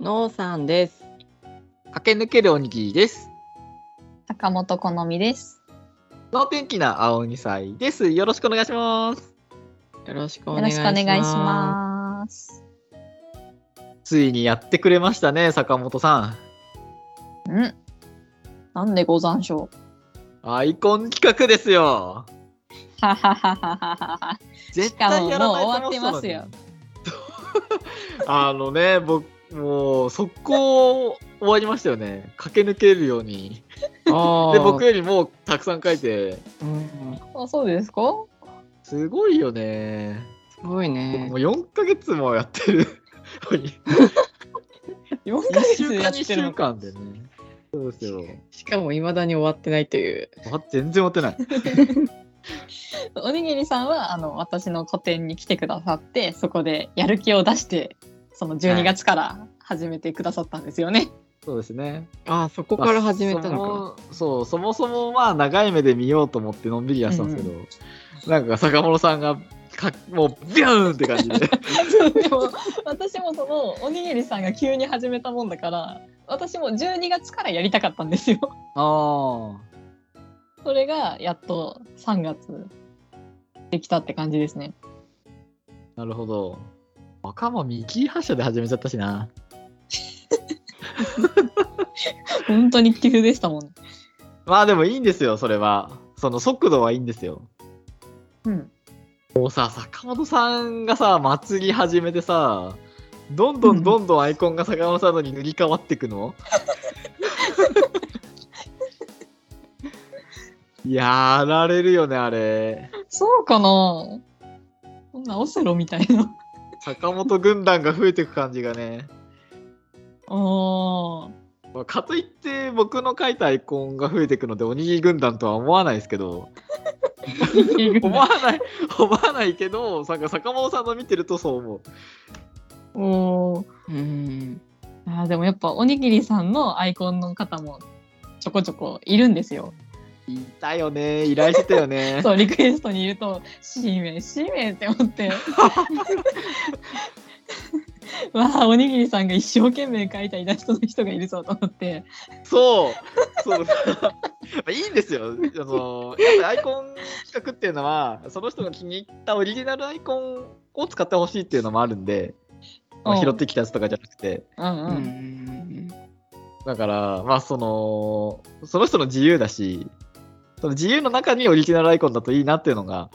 のうさんです。駆け抜けるおにぎりです。坂本好みです。の天気な青2歳です。よろしくお願いします。よろしくお願いします。くお願いします。ついにやってくれましたね、坂本さん。んなんでござんしょう。アイコン企画ですよ。はははははは。絶かも対やらないともう終わって思ますよ。あのね、僕、もう速攻終わりましたよね。駆け抜けるように。あ で、僕よりもたくさん書いて、うん、あ、そうですか？すごいよね。すごいねもう。4ヶ月もやってる のに。?4 1週間、2週間でね。そうですよ。しかも未だに終わってないという。あ全然終わってない。おにぎりさんはあの私の個展に来てくださってそこでやる気を出してその12月から始めてくださったんですよね。そうですね。あそこから始めたのか。まあそもそう、そもそもまあ長い目で見ようと思ってのんびりやってたんですけど、なんか坂本さんがかもうビューンって感じで。でも私もそのおにぎりさんが急に始めたもんだから私も12月からやりたかったんですよ。ああ。それがやっと3月できたって感じですね。なるほど。若間見切り発車で始めちゃったしな。本当に急でしたもん。まあでもいいんですよ、それは。その速度はいいんですよ。うん。もうさ、坂本さんがさ、祭り始めてさ、どんどんどんどんアイコンが坂本さんのに塗り替わっていくの？やられるよね、あれ。そうかなこんなオセロみたいな。坂本軍団が増えていく感じがね。ああかといって僕の書いたアイコンが増えていくのでおにぎり軍団とは思わないですけど 思わない思わないけどなんか坂本さんの見てるとそう思うおーうん。あーでもやっぱおにぎりさんのアイコンの方もちょこちょこいるんですよ。いたよね。依頼してたよね。そうリクエストにいると「しめしめ」って思って。わあおにぎりさんが一生懸命描いたイラストの人がいるぞと思って。そう。そう。いいんですよ。あのやっぱりアイコン企画っていうのはその人が気に入ったオリジナルアイコンを使ってほしいっていうのもあるんで、まあうん拾ってきたやつとかじゃなくて。うんううんん。だから、まあ、その、その人の自由だし、その自由の中にオリジナルアイコンだといいなっていうのが、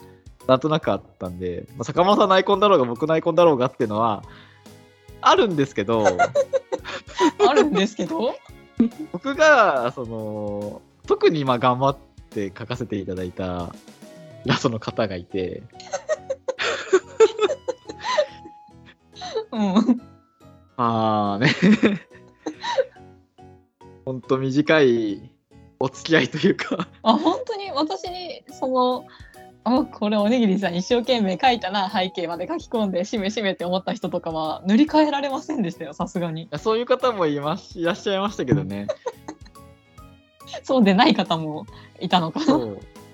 なんとなくあったんで、まあ、坂本さんのアイコンだろうが、僕のアイコンだろうがっていうのは、あるんですけど、あるんですけど？僕が、その、特に今頑張って描かせていただいたイラストの方がいて、うん。まあね、ほんと短いお付き合いというか、あ本当に？私にそのあこれおにぎりさん一生懸命描いたな背景まで書き込んでしめしめって思った人とかは塗り替えられませんでしたよさすがに。そういう方もいますいらっしゃいましたけどね。そうでない方もいたのかな。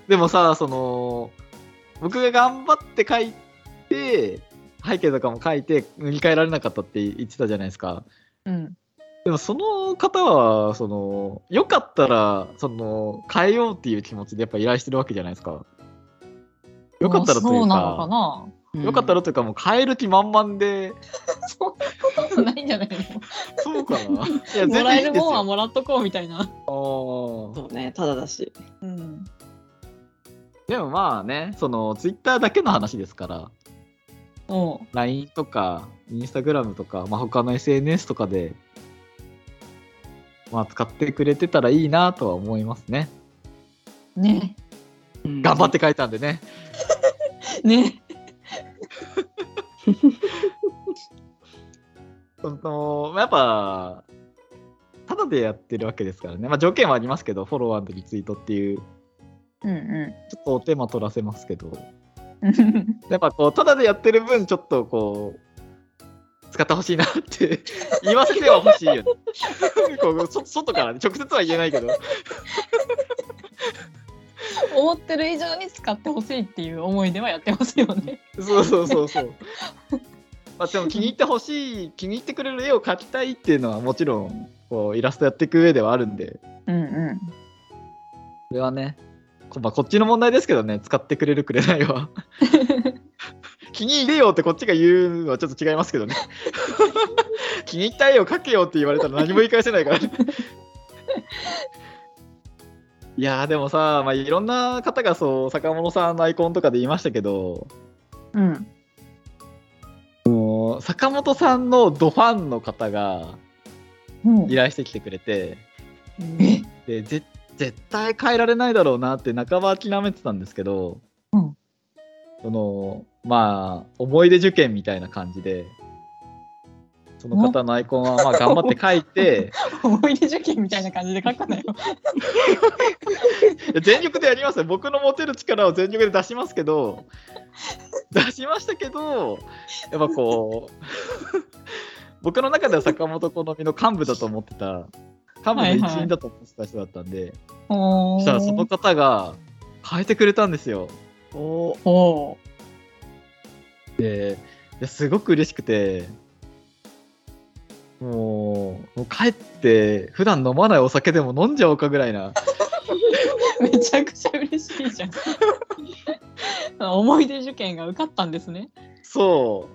でもさその僕が頑張って書いて背景とかも書いて塗り替えられなかったって言ってたじゃないですか。うんでもその方はそのよかったらその変えようっていう気持ちでやっぱ依頼してるわけじゃないですか。よかったらというそうなのかかなよかったらというかもう変える気満々で。そんなことないんじゃないの？そうかな。いや もらえるもんはもらっとこうみたいな。あー。そうね、ただだし。うん。でもまあねそのツイッターだけの話ですから。LINE とか、インスタグラムとか、まあ、他の SNS とかで、まあ、使ってくれてたらいいなとは思いますね。ね頑張って書いたんでね。ね そのやっぱ、ただでやってるわけですからね。まあ、条件はありますけど、フォロワーリツイートっていう、うんうちょっとお手間取らせますけど、ん。やっぱこう、ただでやってる分、ちょっとこう、使ってほしいなって言わせてはほしいよね。こうそ外からね、直接は言えないけど。思ってる以上に使ってほしいっていう思いではやってますよね。そうそうそうそう。まあ、でも気に入ってほしい気に入ってくれる絵を描きたいっていうのはもちろんこうイラストやっていく上ではあるんでうんうん。これはねこ,、まあ、こっちの問題ですけどね使ってくれるくれないは 気に入れようってこっちが言うのはちょっと違いますけどね。気に入った絵を描けよって言われたら何も言い返せないからね。いやーでもさ、まあ、いろんな方がそう坂本さんのアイコンとかで言いましたけどうん。もう坂本さんのドファンの方がうん。依頼してきてくれてえ？でぜ絶対変えられないだろうなって半ば諦めてたんですけど、うんそのまあ思い出受験みたいな感じでその方のアイコンはまあ 頑張って書いて思い出受験みたいな感じで書くなよ。全力でやりますよ僕の持てる力を全力で出しますけど出しましたけどやっぱこう 僕の中では坂本好みの幹部だと思ってた幹部の一員だと思ってた人だったんで、おそしたらその方が変えてくれたんですよ。おおでいやすごく嬉しくてもうもう帰って普段飲まないお酒でも飲んじゃおうかぐらいな めちゃくちゃ嬉しいじゃん。思い出受験が受かったんですね。そ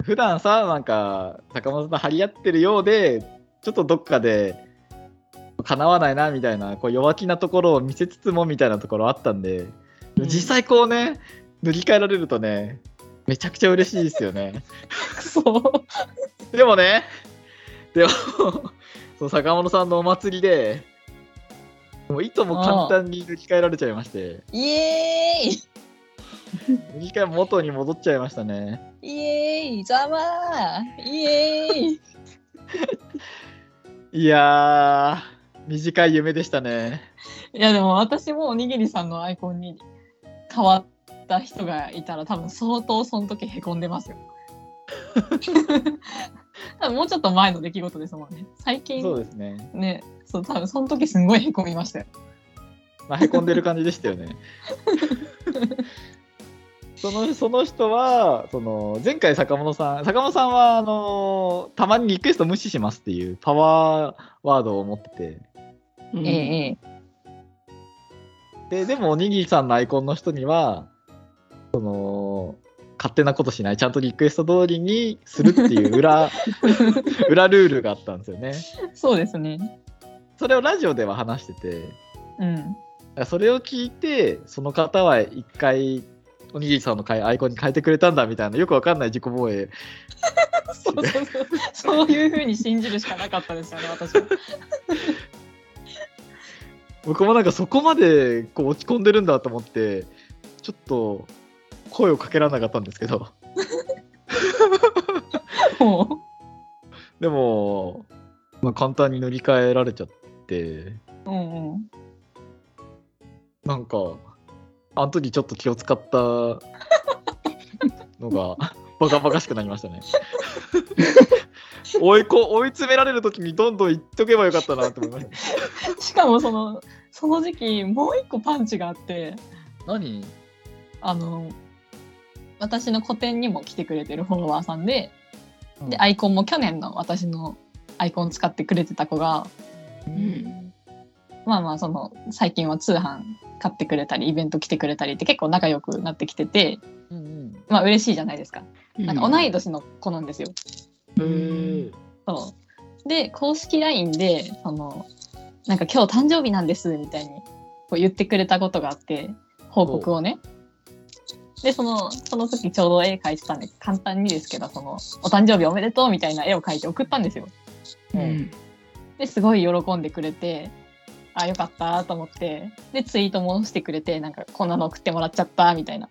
う普段さなんか坂本さんと張り合ってるようでちょっとどっかで叶わないなみたいなこう弱気なところを見せつつもみたいなところあったんで、うん実際こうね塗り替えられるとねめちゃくちゃ嬉しいですよね。そう。でもね、でも、その坂本さんのお祭りで、もういとも簡単に塗り替えられちゃいまして、イエーイ塗り替え元に戻っちゃいましたね。イエーイざまーイエーイいやー、短い夢でしたね。いやでも私もおにぎりさんのアイコンに変わった人がいたら多分相当その時へこんでますよ。多分もうちょっと前の出来事ですもんね。最近そうですね。ね、そう多分その時すんごいへこみましたよ。まあ、へこんでる感じでしたよね。そのその人はその前回坂本さん坂本さんはあのたまにリクエスト無視しますっていうパワーワードを持っててうんええででもおにぎりさんのアイコンの人にはその勝手なことしないちゃんとリクエスト通りにするっていう裏 裏ルールがあったんですよね。そうですね。それをラジオでは話しててうん。それを聞いてその方は一回おにぎりさんのアイコンに変えてくれたんだみたいなよくわかんない自己防衛 そうそうそう。そういうふうに信じるしかなかったですよね、私は。僕もなんかそこまでこう落ち込んでるんだと思ってちょっと声をかけられなかったんですけどもでも、まあ、簡単に塗り替えられちゃってう。うんうん。なんかあの時ちょっと気を使った のがバカバカしくなりましたね 追いこ追い詰められる時にどんどん言っとけばよかったなと思いました しかもその、その時期もう一個パンチがあって、何？あの、私の個展にも来てくれてるフォロワーさんで、うん。で、アイコンも去年の私のアイコン使ってくれてた子が、うん。まあまあその最近は通販買ってくれたりイベント来てくれたりって結構仲良くなってきててうんうん。まあ嬉しいじゃないですか。なんか同い年の子なんですよ。うんそうで公式 LINE でそのなんか今日誕生日なんですみたいにこう言ってくれたことがあって報告をね。でそのその時ちょうど絵描いてたんで簡単にですけどそのお誕生日おめでとうみたいな絵を描いて送ったんですよ。うんですごい喜んでくれてあよかったと思ってでツイートもしてくれてなんかこんなの送ってもらっちゃったみたいな。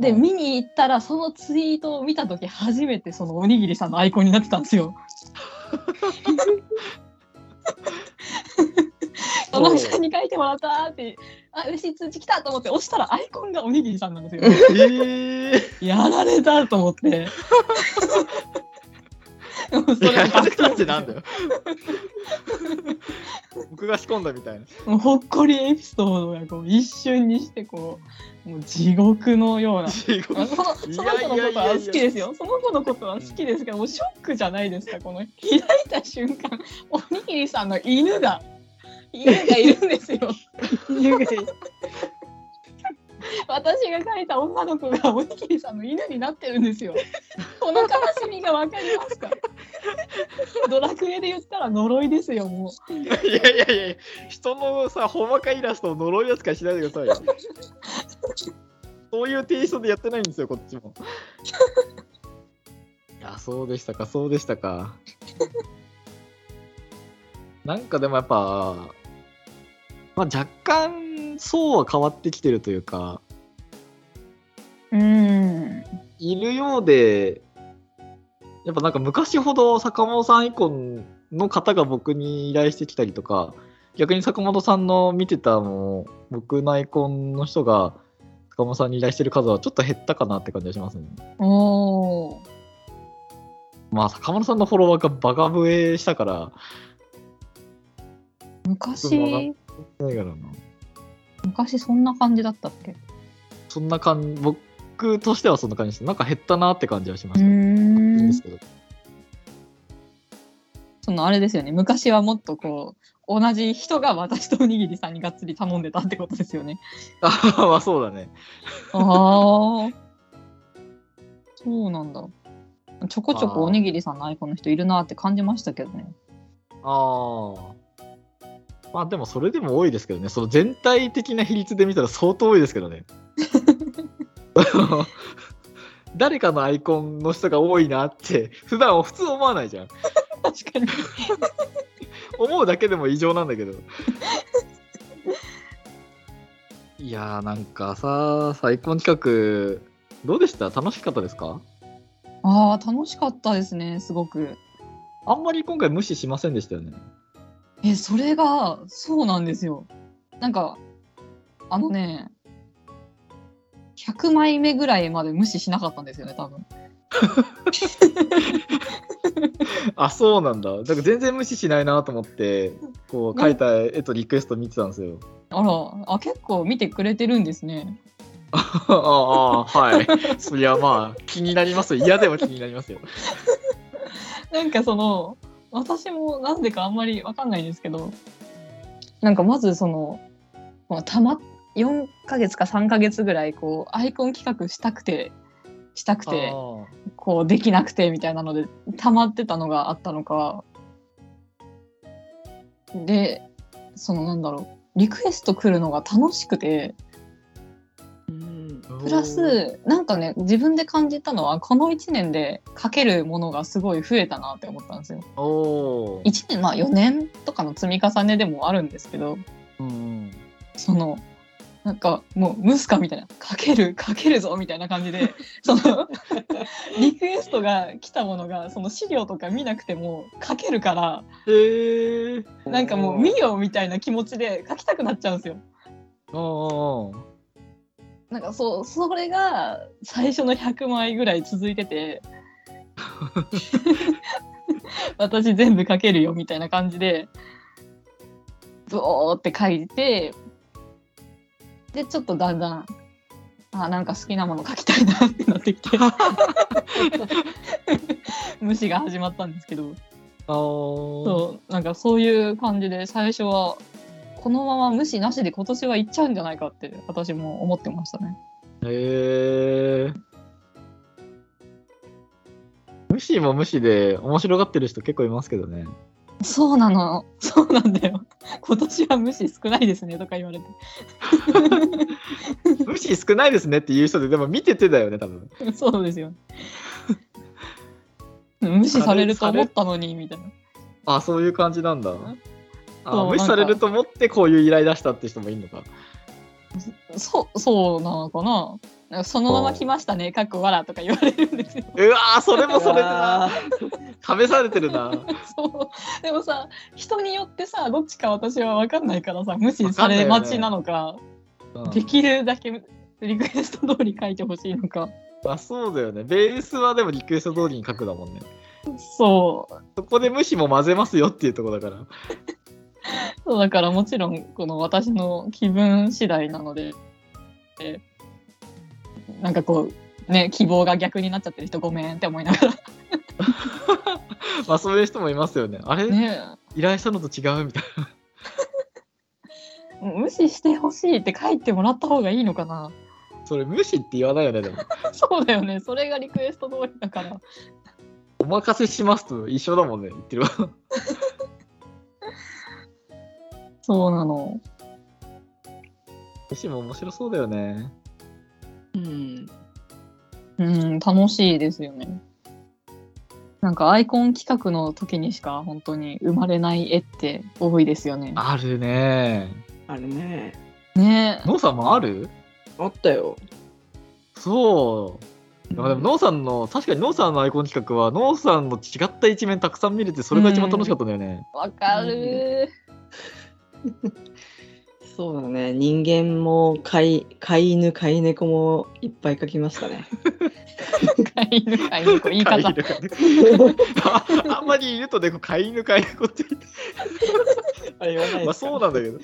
で、うん見に行ったらそのツイートを見た時初めてそのおにぎりさんのアイコンになってたんですよ。この人に書いてもらったってあ嬉しい通知来たと思って押したらアイコンがおにぎりさんなんですよ。えー、やられたと思って。それいや、があれなんてなんだよ。僕が仕込んだみたいな。もうほっこりエピソードがこう一瞬にしてこうもう地獄のような。そのその子のことは好きですよ。その子のことは好きですけど、もうショックじゃないですか。この開いた瞬間、おにぎりさんの犬が、犬がいるんですよ。犬が私が描いた女の子がおにぎりさんの犬になってるんですよ。この悲しみがわかりますかドラクエで言ったら呪いですよ、もう。いやいやいや人のさ、ほんまかイラストを呪い扱いしないでくださいよ。そういうテイストでやってないんですよ、こっちも。いや、そうでしたか、そうでしたか。なんかでもやっぱ、まあ、若干層は変わってきてるというか、うん。いるようで、やっぱなんか昔ほど坂本さん以降の方が僕に依頼してきたりとか、逆に坂本さんの見てたのを僕のアイコンの人が坂本さんに依頼してる数はちょっと減ったかなって感じがしますね。おー。まあ坂本さんのフォロワーがバカ増えしたから、昔、ないからな。昔そんな感じだったっけ？そんな感じ、僕としてはそんな感じです。なんか減ったなって感じはしまうした。けど。そのあれですよね昔はもっとこう同じ人が私とおにぎりさんにがっつり頼んでたってことですよね。あまあそうだね。ああそうなんだ。ちょこちょこおにぎりさんのアイコンの人いるなって感じましたけどね。ああ。まあでもそれでも多いですけどね。その全体的な比率で見たら相当多いですけどね。誰かのアイコンの人が多いなって普段は普通思わないじゃん。確かに。思うだけでも異常なんだけど。いやーなんかさ、アイコン企画どうでした？楽しかったですか？ああ楽しかったですねすごく。あんまり今回無視しませんでしたよね。えそれがそうなんですよ。なんかあのね100枚目ぐらいまで無視しなかったんですよね多分。あ、そうなんだ。だから全然無視しないなと思って、こう書いた絵とリクエスト見てたんですよ。あらあ結構見てくれてるんですね。ああ、はい。そりゃまあ、気になりますよ。嫌でも気になりますよ。なんかその私もなんでかあんまりわかんないんですけどなんかまずそのまあたま4ヶ月か3ヶ月ぐらいこうアイコン企画したくてしたくてあこうできなくてみたいなので溜まってたのがあったのか。でそのなんだろうリクエスト来るのが楽しくてプラ、スなんかね自分で感じたのはこの1年で書けるものがすごい増えたなって思ったんですよ。おー1年まあ4年とかの積み重ねでもあるんですけどうん。そのなんかもうムスカみたいな「かけるかけるぞ」みたいな感じで その リクエストが来たものがその資料とか見なくても書けるからへえ。なんかもう見よみたいな気持ちで書きたくなっちゃうんですよ。なんかそうそれが最初の100枚ぐらい続いてて。私全部書けるよみたいな感じでブオーって書いてでちょっとだんだんあなんか好きなもの書きたいなってなってきて。無視が始まったんですけど。そうなんかそういう感じで最初はこのまま無視なしで今年は行っちゃうんじゃないかって私も思ってましたね。へえ。無視も無視で面白がってる人結構いますけどね。そうなの。そうなんだよ。今年は無視少ないですねとか言われて。無視少ないですねっていう人で、でも見ててだよね、多分。そうですよ。無視されると思ったのにみたいな。あ、そういう感じなんだ。無視されると思ってこういう依頼出したって人もいるのか。そう、そうなのかな。そのまま来ましたね、かっこわらとか言われるんですよ。うわー、それもそれでな。あー試されてるな。そう。でもさ、人によってさ、どっちか私は分かんないからさ、無視され待ちなのか、うんできるだけリクエスト通り書いてほしいのか。あそうだよね。ベースはでもリクエスト通りに書くだもんね。そう。そこで無視も混ぜますよっていうところだから。そうだからもちろんこの私の気分次第なので、えなんかこうね希望が逆になっちゃってる人ごめんって思いながまあそういう人もいますよね。あれ、らね依頼したのと違うみたいな。無視してほしいって書いてもらった方がいいのかなそれ無視って言わないよね、でも。そうだよねそれがリクエスト通りだからお任せしますと一緒だもんね、言ってるわ。そうなの無視も面白そうだよね。うん。うん楽しいですよねなんかアイコン企画の時にしか本当に生まれない絵って多いですよねあるね。あれね。ねノーさんもある？あったよ。そう。でもでもノーさんの、確かにノーさんのアイコン企画は、ノーさんの違った一面たくさん見れて、それが一番楽しかったんだよね。わかる そうだね。人間も飼い飼い犬、飼い猫もいっぱい描きましたね。飼い犬飼い猫言い方 ああんまりいると猫、飼い犬飼い猫って言って、あれ言わないまあそうなんだけど。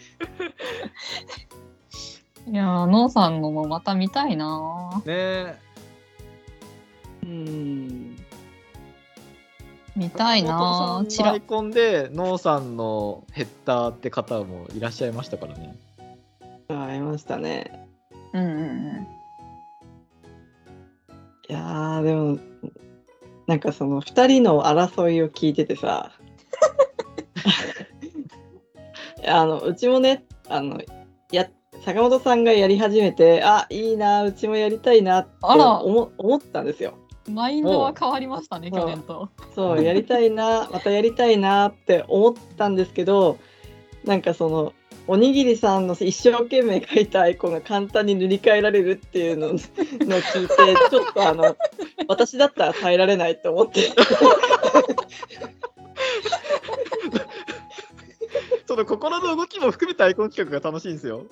いやー、ノーさんのもまた見たいなねえ。うん。見たいな松本チラさんのアイコンで、ノーさんのヘッダーって方もいらっしゃいましたからね。ありましたね。うんうんうん。いやー、でも、なんかその2人の争いを聞いててさ、い やあのうちもねあのや、坂本さんがやり始めて、あいいな、うちもやりたいなってあら思思ったんですよ。マインドは変わりましたね、去年と。そう、やりたいな、またやりたいなって思ったんですけど、なんかその、おにぎりさんの一生懸命描いたアイコンが簡単に塗り替えられるっていうのの聞いて、ちょっとあの、私だったら耐えられないと思って。その心の動きも含めたアイコン企画が楽しいんですよ。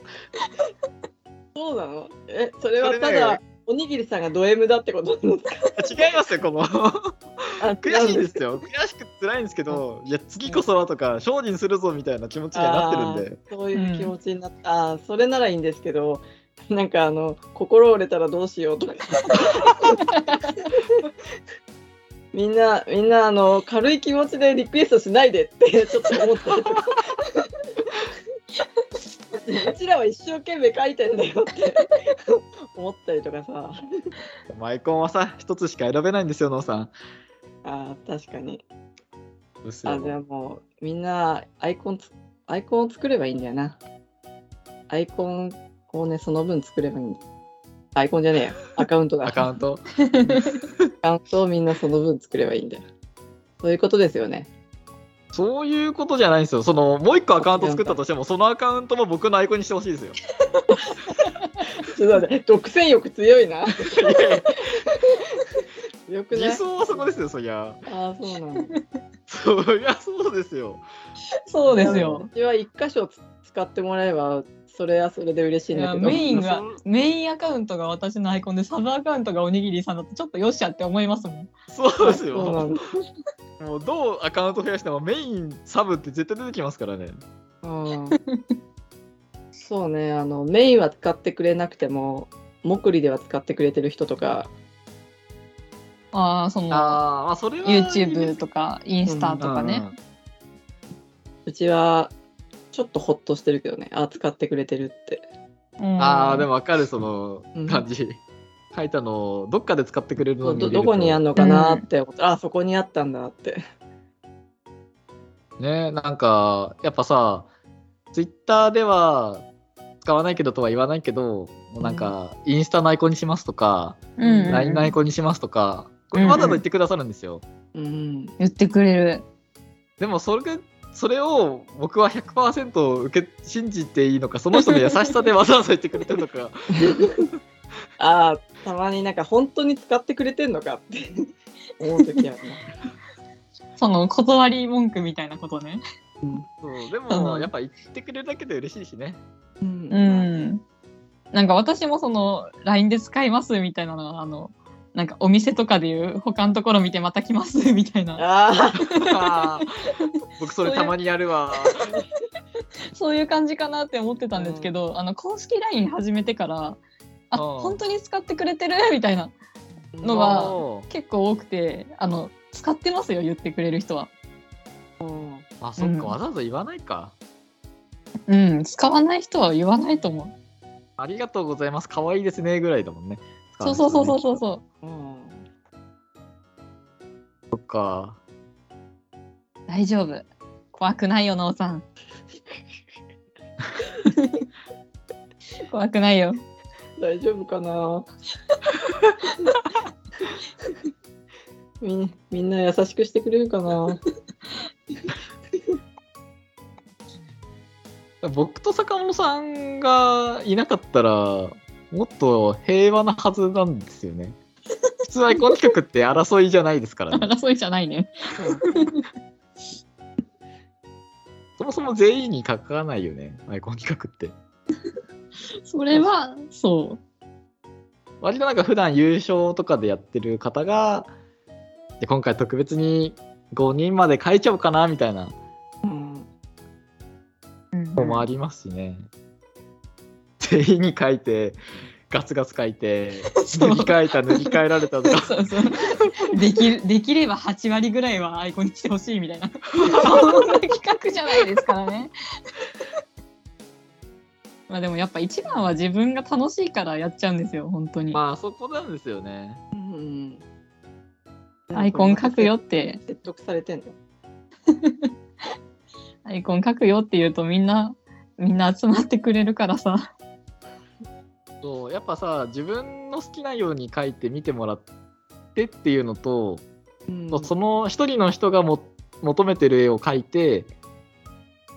そうなの？え、それはただ、おにぎりさんがド M だってことなんですか。違いますよ、この。あ悔しいですよ。悔しくて辛いんですけど、いや、次こそはとか、精進するぞみたいな気持ちにはなってるんで。そういう気持ちになった、あーそれならいいんですけどなんかあの心折れたらどうしようとか。みんなみんなあの軽い気持ちでリクエストしないでってちょっと思ったりとかうちらは一生懸命書いてんだよって。思ったりとかさ。アイコンはさ、一つしか選べないんですよ、ノーさん。あー確かに。あじゃあよ。もうみんなアイコンつアイコンを作ればいいんだよな。アイコンをねその分作ればいい。んだよアイコンじゃねえよアカウントだアカウント。アカウントをみんなその分作ればいいんだよ。そういうことですよねそういうことじゃないんですよ。その、もう一個アカウント作ったとしても、そのアカウントも僕のアイコンにしてほしいですよ。ちょっと待って独占欲強いなよくない？理想はそこですよ、そりゃ。ああそうなんだそりゃそうですよ。そうですよ。うちは一箇所つ使ってもらえばそれはそれで嬉しいんだけどメインがメインアカウントが私のアイコンでサブアカウントがおにぎりさんだとちょっとよっしゃって思いますもん。そうですよ。もうどうアカウント増やしてもメイン、サブって絶対出てきますからね。うんそうねあのメインは使ってくれなくてもモクリでは使ってくれてる人とかああそのああ、まあそれは。YouTube とかインスタとかね。うちはちょっとホッとしてるけどね。あ使ってくれてるって。うん。ああ、でもわかる、そのうん。感じ。書いたのをどっかで使ってくれるのを見れどこにあんのかなって思って、あそこにあったんだって。ねなんか、やっぱさ、ツイッターでは使わないけどとは言わないけど、もうなんか、インスタのアイコンにしますとか、うんうんうん。LINE のアイコンにしますとか、これわざわざ言ってくださるんですよ。うん言ってくれる。でもそれが、それを僕は100%受け信じていいのか、その人の優しさでわざわざ言ってくれてるのか、ああたまになんか本当に使ってくれてんのかって思う時あるその断り文句みたいなことね。そうでもやっぱ言ってくれるだけで嬉しいしね。な、ううんん。なんか私もその LINE で使いますみたいなのはあのなんかお店とかでいう他のところ見てまた来ますみたいな。あああー 僕それたまにやるわ。そういう感じかなって思ってたんですけど、あの公式 LINE 始めてからあうん本当に使ってくれてる？みたいなのが結構多くてあの使ってますよ言ってくれる人は。うんあ、そっうんか、わざわざ言わないか。うん使わない人は言わないと思う。ありがとうございます。可愛いですねぐらいだもんね。そうそうそうそうう。そうそう。うんそっか。大丈夫。怖くないよ、なおさん。怖くないよ。大丈夫かな？みんみんな優しくしてくれるかな？僕と坂本さんがいなかったら、もっと平和なはずなんですよね。普通アイコン企画って争いじゃないですからね。争いじゃないね。そもそも全員にかからないよね、アイコン企画って。それは、そ割となんか普段優勝とかでやってる方が、で今回特別に5人まで書いちゃおうかなみたいなうんう。うんのもありますしね。全員に書いて、ガツガツ書いて、塗り替えた、塗り替えられたとか。そうそう。できる、できれば8割ぐらいはアイコンにしてほしいみたいな。そんな企画じゃないですからね。まあでもやっぱ一番は自分が楽しいからやっちゃうんですよ、本当に。まあそこなんですよね。うんアイコン書くよって、説得されてんの？アイコン書くよって言うとみんな、みんな集まってくれるからさ。やっぱさ自分の好きなように書いて見てもらってっていうのと、うん。その一人の人がも求めてる絵を描いて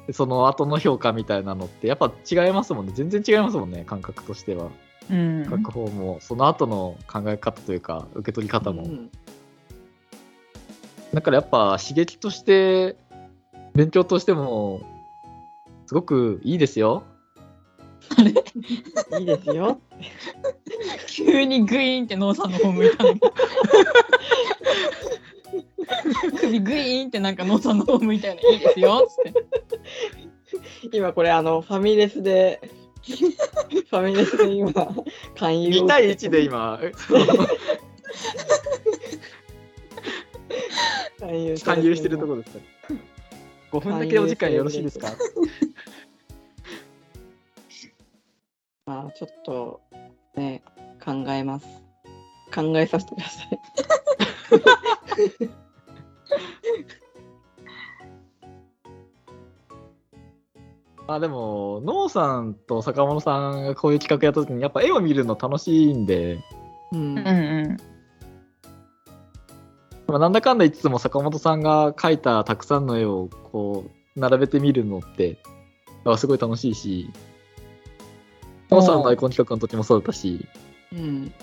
でその後の評価みたいなのってやっぱ違いますもんね。全然違いますもんね感覚としては。うん。書く方も。その後の考え方というか受け取り方も、うん。だからやっぱ刺激として勉強としてもすごくいいですよ いいですよ。急にグイーンってノーさんの方向いたの。に首グイーンってなんかノーさんの方向いたよね。いいですよ。っつって今これあのファミレスで ファミレスで今勧誘を2対1で今。勧勧誘してるところですか？ら5分だけお時間よろしいですか？まあちょっとね考えます。考えさせてください。ま あでも、ノーさんと坂本さんがこういう企画やった時に、やっぱ絵を見るの楽しいんで、うん。うんうまあ、なんだかんだ言いつつも坂本さんが描いたたくさんの絵をこう並べてみるのって、あすごい楽しいし、ノーさんのアイコン企画の時もそうだったし、うん。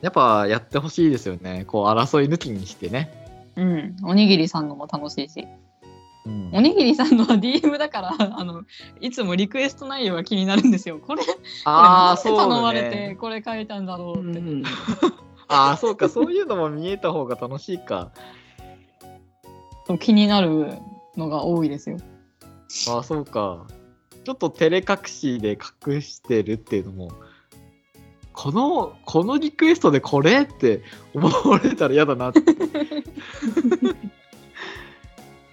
やっぱやってほしいですよね。こう争い抜きにしてね。んうん。おにぎりさんのも楽しいし。うん。おにぎりさんのは DM だからあのいつもリクエスト内容が気になるんですよ。これこれああ、なんでそう頼まれて。これ書いたんだろううって、んああ、そうか、そういうのも見えた方が楽しいか。気になるのが多いですよ。ああ、そうか。ちょっと照れ隠しで隠してるっていうのも、この、このリクエストでこれって思われたら嫌だなって。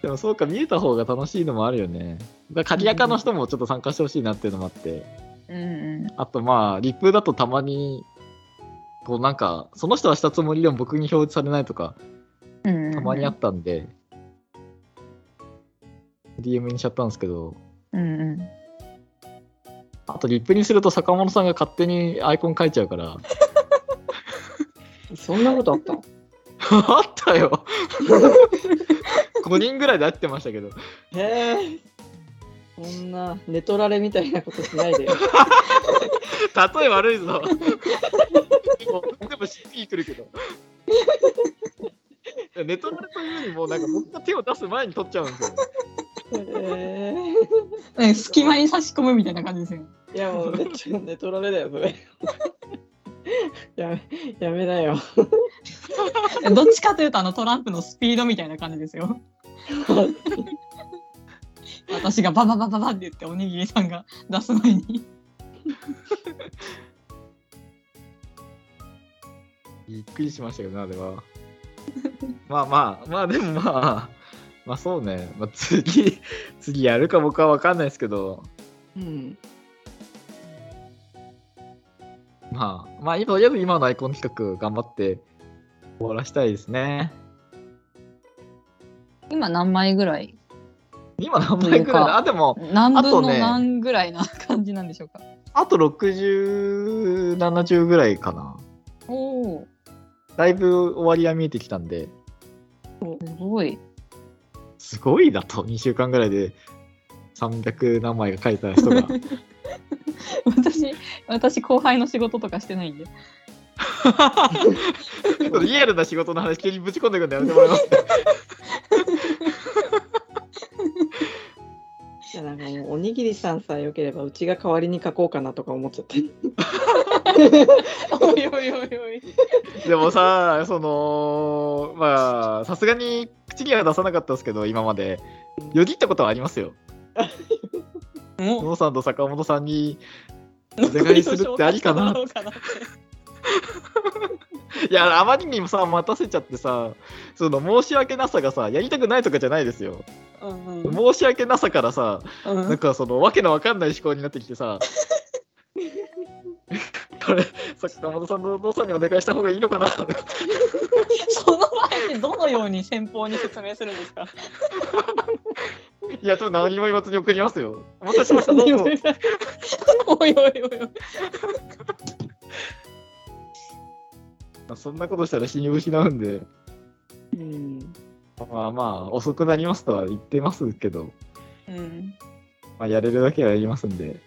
でもそうか、見えた方が楽しいのもあるよね。だから鍵垢の人もちょっと参加してほしいなっていうのもあって。うんうんあとまあ、リップだとたまに、こうなんか、その人はしたつもりでも僕に表示されないとか、たまにあったんで、DM にしちゃったんですけど、うんうんあとリップにすると坂本さんが勝手にアイコン書いちゃうから、そんなことあった？の あったよ !5 人ぐらいで会ってましたけど、へえそんな寝取られみたいなことしないでよ 例え悪いぞ。でも CP 来るけど。ネトラレというよりも、なんか僕が手を出す前に取っちゃうんですよ。へね隙間に差し込むみたいな感じですよえいやもうめっちゃ寝取られだよそれ やめやめなよ どっちかというとあのトランプのスピードみたいな感じですよ 私がバババババって言っておにぎりさんが出す前に。びっくりしましたけどね、あれは。まあまあ、まあでもまあ、まあそうね、まあ、次、次やるか僕は分かんないですけど、うん。まあ、まあ、とりあえず今のアイコン企画頑張って終わらしたいですね。今何枚ぐらい？今何枚ぐらいだあ、でも、何分の何ぐらいな 感じなんでしょうか？あと60、70ぐらいかな。おお、だいぶ終わりは見えてきたんで、すごい。すごいだと、2週間ぐらいで300何枚が書いた人が。私、私後輩の仕事とかしてないんで。リアルな仕事の話急にぶち込んでくんのやめてもらいます。いやなんかもうおにぎりさんさえよければうちが代わりに書こうかなとか思っちゃって。おいおいおいおい。でもさ、その、まあ、さすがに口には出さなかったですけど、今まで。よぎったことはありますよ。も野さんと坂本さんに、お願いするってありかな いや、あまりにもさ、待たせちゃってさ、その申し訳なさがさ、やりたくないとかじゃないですよ。うんうん申し訳なさからさ、うんなんかその、わけのわかんない思考になってきてさ、これ、坂本さんとお父さんにお願いした方がいいのかな その前にどのように先方に説明するんですか？いや、ちょっと何も言わずに送りますよ。お待たせしました、どうぞ。おいおいおいおい。そんなことしたら信用失うんで、うん。まあまあ、遅くなりますとは言ってますけど、うん。まあ、やれるだけはやりますんで、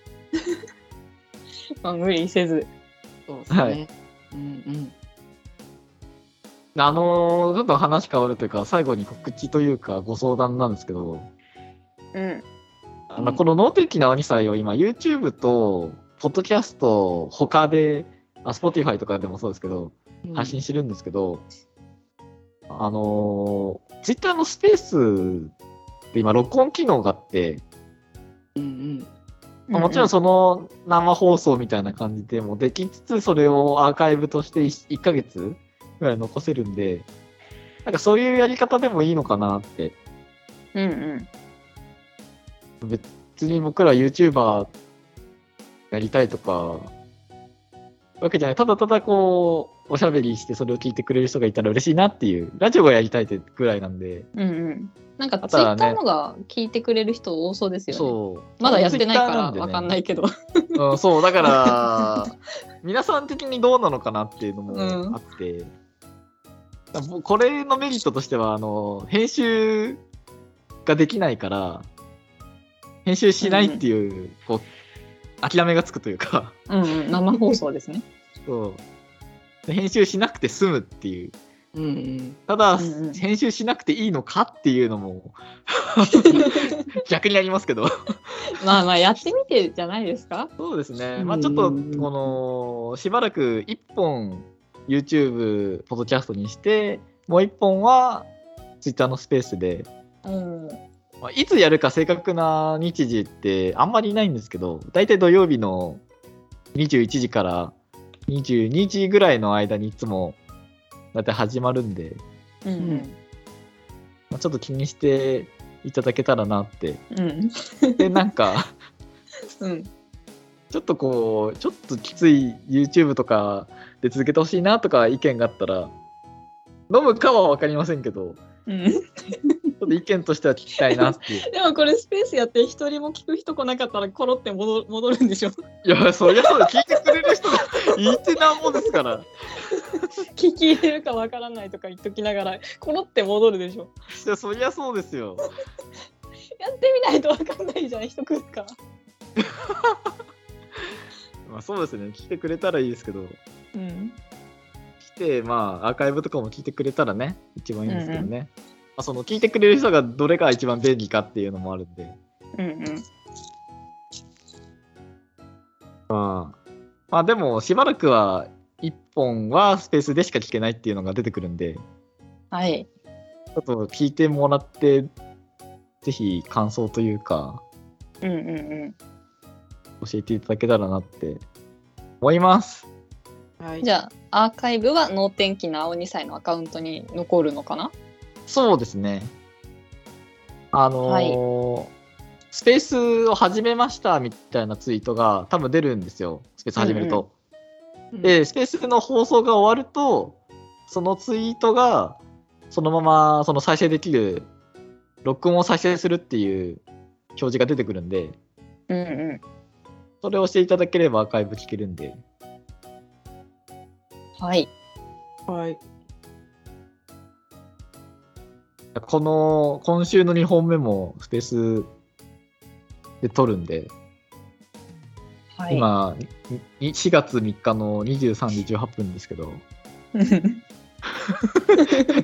まあ、無理せず。そうですね。はいうんうん。あのーちょっと話変わるというか、最後に告知というか、ご相談なんですけど、うん。あのこの脳的なアニサイを今、YouTube と、ポッドキャスト、他で、あ、Spotify とかでもそうですけど、発信してるんですけど、あのー、Twitter のスペースで今、録音機能があって、うんうん。まあもちろんその生放送みたいな感じでもできつつ、それをアーカイブとして 1, ヶ月ぐらい残せるんで、なんかそういうやり方でもいいのかなって。うんうん。別に僕ら YouTuber やりたいとか、わけじゃない。ただただこう、おしゃべりしてそれを聞いてくれる人がいたら嬉しいなっていう、ラジオがやりたいってぐらいなんで、うんうん。なんかあとはね Twitter のが聞いてくれる人多そうですよね。そう。まだやってないからんでねわかんないけど。うん、そう、だから、皆さん的にどうなのかなっていうのもうんあって、もうこれのメリットとしては、あの、編集ができないから、編集しないっていう、こう、諦めがつくというか、うんうん。生放送ですね。そう。で編集しなくて済むっていう。うんうん。ただ、うんうん編集しなくていいのかっていうのも、逆にありますけど。まあまあやってみてじゃないですか？そうですね。まあちょっと、この、しばらく1本 YouTube、ポッドキャストにして、もう1本は Twitter のスペースで、うん。まあ、いつやるか正確な日時ってあんまりないんですけど、大体土曜日の21時から22時ぐらいの間にいつもだいたい始まるんで、うんうん。まあ、ちょっと気にしていただけたらなって。うん。で、なんか、うん。ちょっとこう、ちょっときつい YouTube とかで続けてほしいなとか意見があったら、飲むかは分かりませんけど、うん、と意見としては聞きたいなっていう。でもこれスペースやって一人も聞く人来なかったらコロって戻戻るんでしょ？いや、そりゃそうだ、聞いてくれる人が いてなんぼですから。聞き入れるかわからないとか言っときながらコロって戻るでしょ？いや、そりゃそうですよ。やってみないとわかんないじゃん人来るか まあそうですね、来てくれたらいいですけど、うん来て、まあアーカイブとかも聞いてくれたらね、一番いいんですけどね。まあ、その聞いてくれる人がどれが一番便利かっていうのもあるんで。うんうんまあ、まあでもしばらくは1本はスペースでしか聞けないっていうのが出てくるんで、ちはいょっと聞いてもらってぜひ感想というか、うんうんうん。教えていただけたらなって思います。はい。じゃあ、アーカイブは能天気な青2歳のアカウントに残るのかな？そうですね。あのースペースを始めましたみたいなツイートが多分出るんですよ。スペース始めると。で、スペースの放送が終わると、そのツイートがそのままその再生できる、録音を再生するっていう表示が出てくるんで、うんうそれをしていただければアーカイブ聞けるんで、ん。はい。はい。この今週の2本目もスペースで撮るんで、はい。今、に4月3日の23時18分ですけど、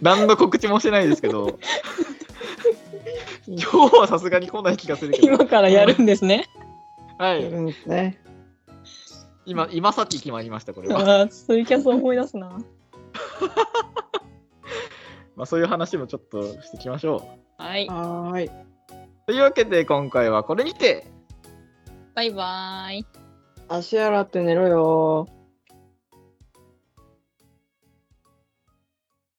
何の告知もしてないですけど、今日はさすがに来ない気がするけど、今からやるんですね。はい、やるんですね。今、今さっき決まりました、これは。ああ、ツイキャス思い出すな。まあ、そういう話もちょっとしていきましょはい。はーい。う。というわけで、今回はこれにて、バイバーイ。足洗って寝ろよー。